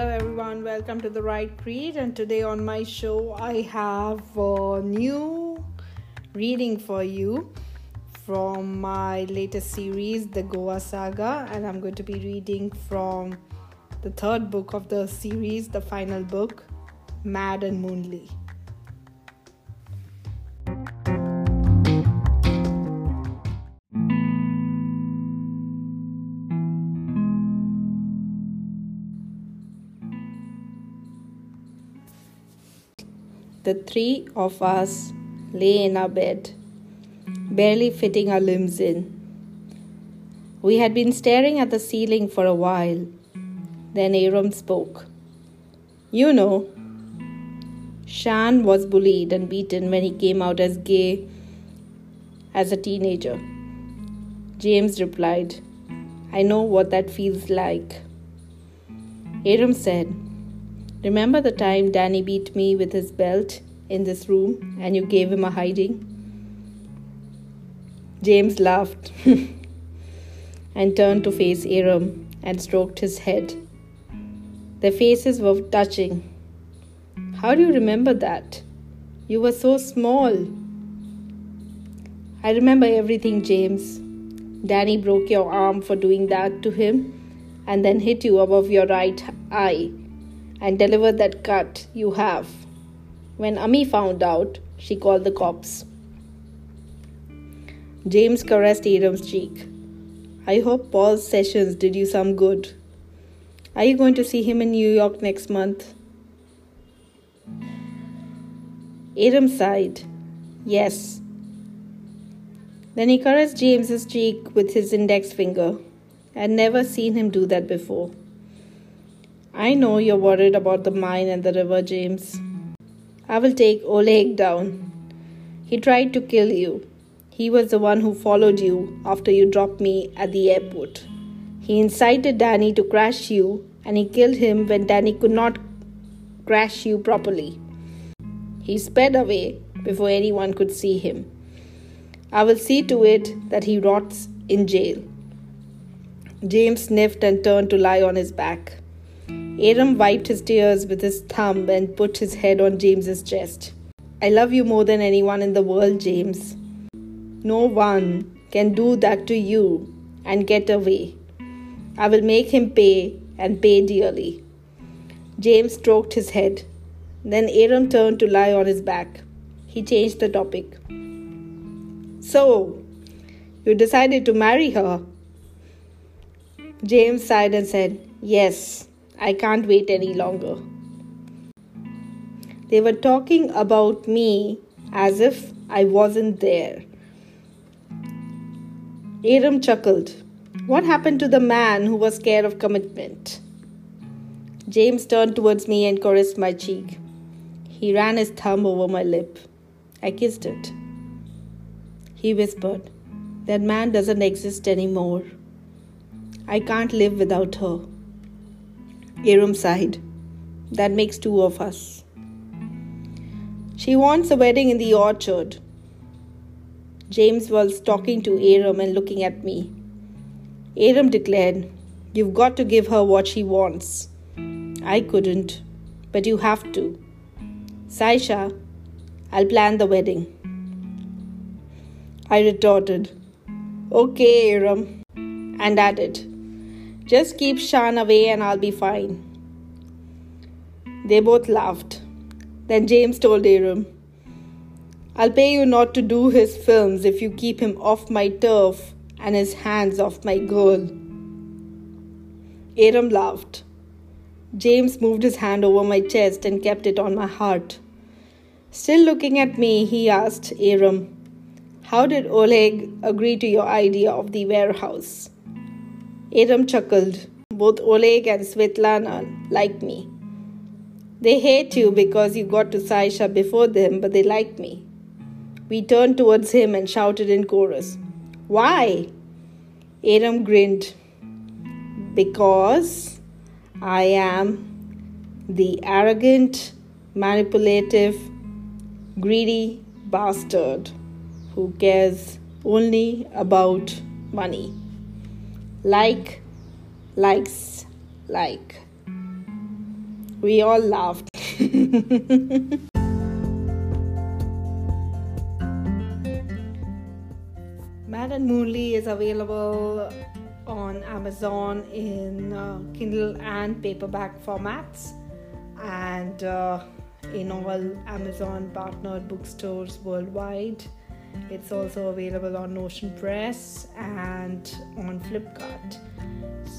Hello, everyone. Welcome to the Write Creed. And today on my show, I have a new reading for you from my latest series, The Goa Saga. And I'm going to be reading from the third book of the series, the final book, Mad and Moonly. The three of us lay in our bed, barely fitting our limbs in. We had been staring at the ceiling for a while. Then Aeram spoke. You know, Shan was bullied and beaten when he came out as gay as a teenager. James replied, I know what that feels like. Aeram said, Remember the time Danny beat me with his belt in this room and you gave him a hiding? James laughed and turned to face Aeram and stroked his head. Their faces were touching. How do you remember that? You were so small. I remember everything, James. Danny broke your arm for doing that to him and then hit you above your right eye and deliver that cut you have. When Ami found out, she called the cops. James caressed Aeram's cheek. I hope Paul's sessions did you some good. Are you going to see him in New York next month? Aeram sighed. Yes. Then he caressed James's cheek with his index finger. I'd never seen him do that before. I know you're worried about the mine and the river, James. I will take Oleg down. He tried to kill you. He was the one who followed you after you dropped me at the airport. He incited Danny to crash you, and he killed him when Danny could not crash you properly. He sped away before anyone could see him. I will see to it that he rots in jail. James sniffed and turned to lie on his back. Aeram wiped his tears with his thumb and put his head on James's chest. I love you more than anyone in the world, James. No one can do that to you and get away. I will make him pay and pay dearly. James stroked his head. Then Aeram turned to lie on his back. He changed the topic. So, you decided to marry her? James sighed and said, Yes. I can't wait any longer. They were talking about me as if I wasn't there. Aeram chuckled. What happened to the man who was scared of commitment? James turned towards me and caressed my cheek. He ran his thumb over my lip. I kissed it. He whispered, That man doesn't exist anymore. I can't live without her. Aeram sighed. That makes two of us. She wants a wedding in the orchard. James was talking to Aeram and looking at me. Aeram declared, You've got to give her what she wants. I couldn't, but you have to. Saysha, I'll plan the wedding. I retorted, Okay, Aeram, and added, just keep Shan away and I'll be fine. They both laughed. Then James told Aeram, I'll pay you not to do his films if you keep him off my turf and his hands off my girl. Aeram laughed. James moved his hand over my chest and kept it on my heart. Still looking at me, he asked Aeram, How did Oleg agree to your idea of the warehouse? Aeram chuckled. Both Oleg and Svetlana like me. They hate you because you got to Saysha before them, but they like me. We turned towards him and shouted in chorus, Why? Aeram grinned. Because I am the arrogant, manipulative, greedy bastard who cares only about money like, likes, like. We all laughed. Mad and Moonly is available on Amazon in uh, Kindle and paperback formats and uh, in all Amazon partnered bookstores worldwide. It's also available on Notion Press and on Flipkart.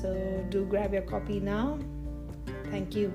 So do grab your copy now. Thank you.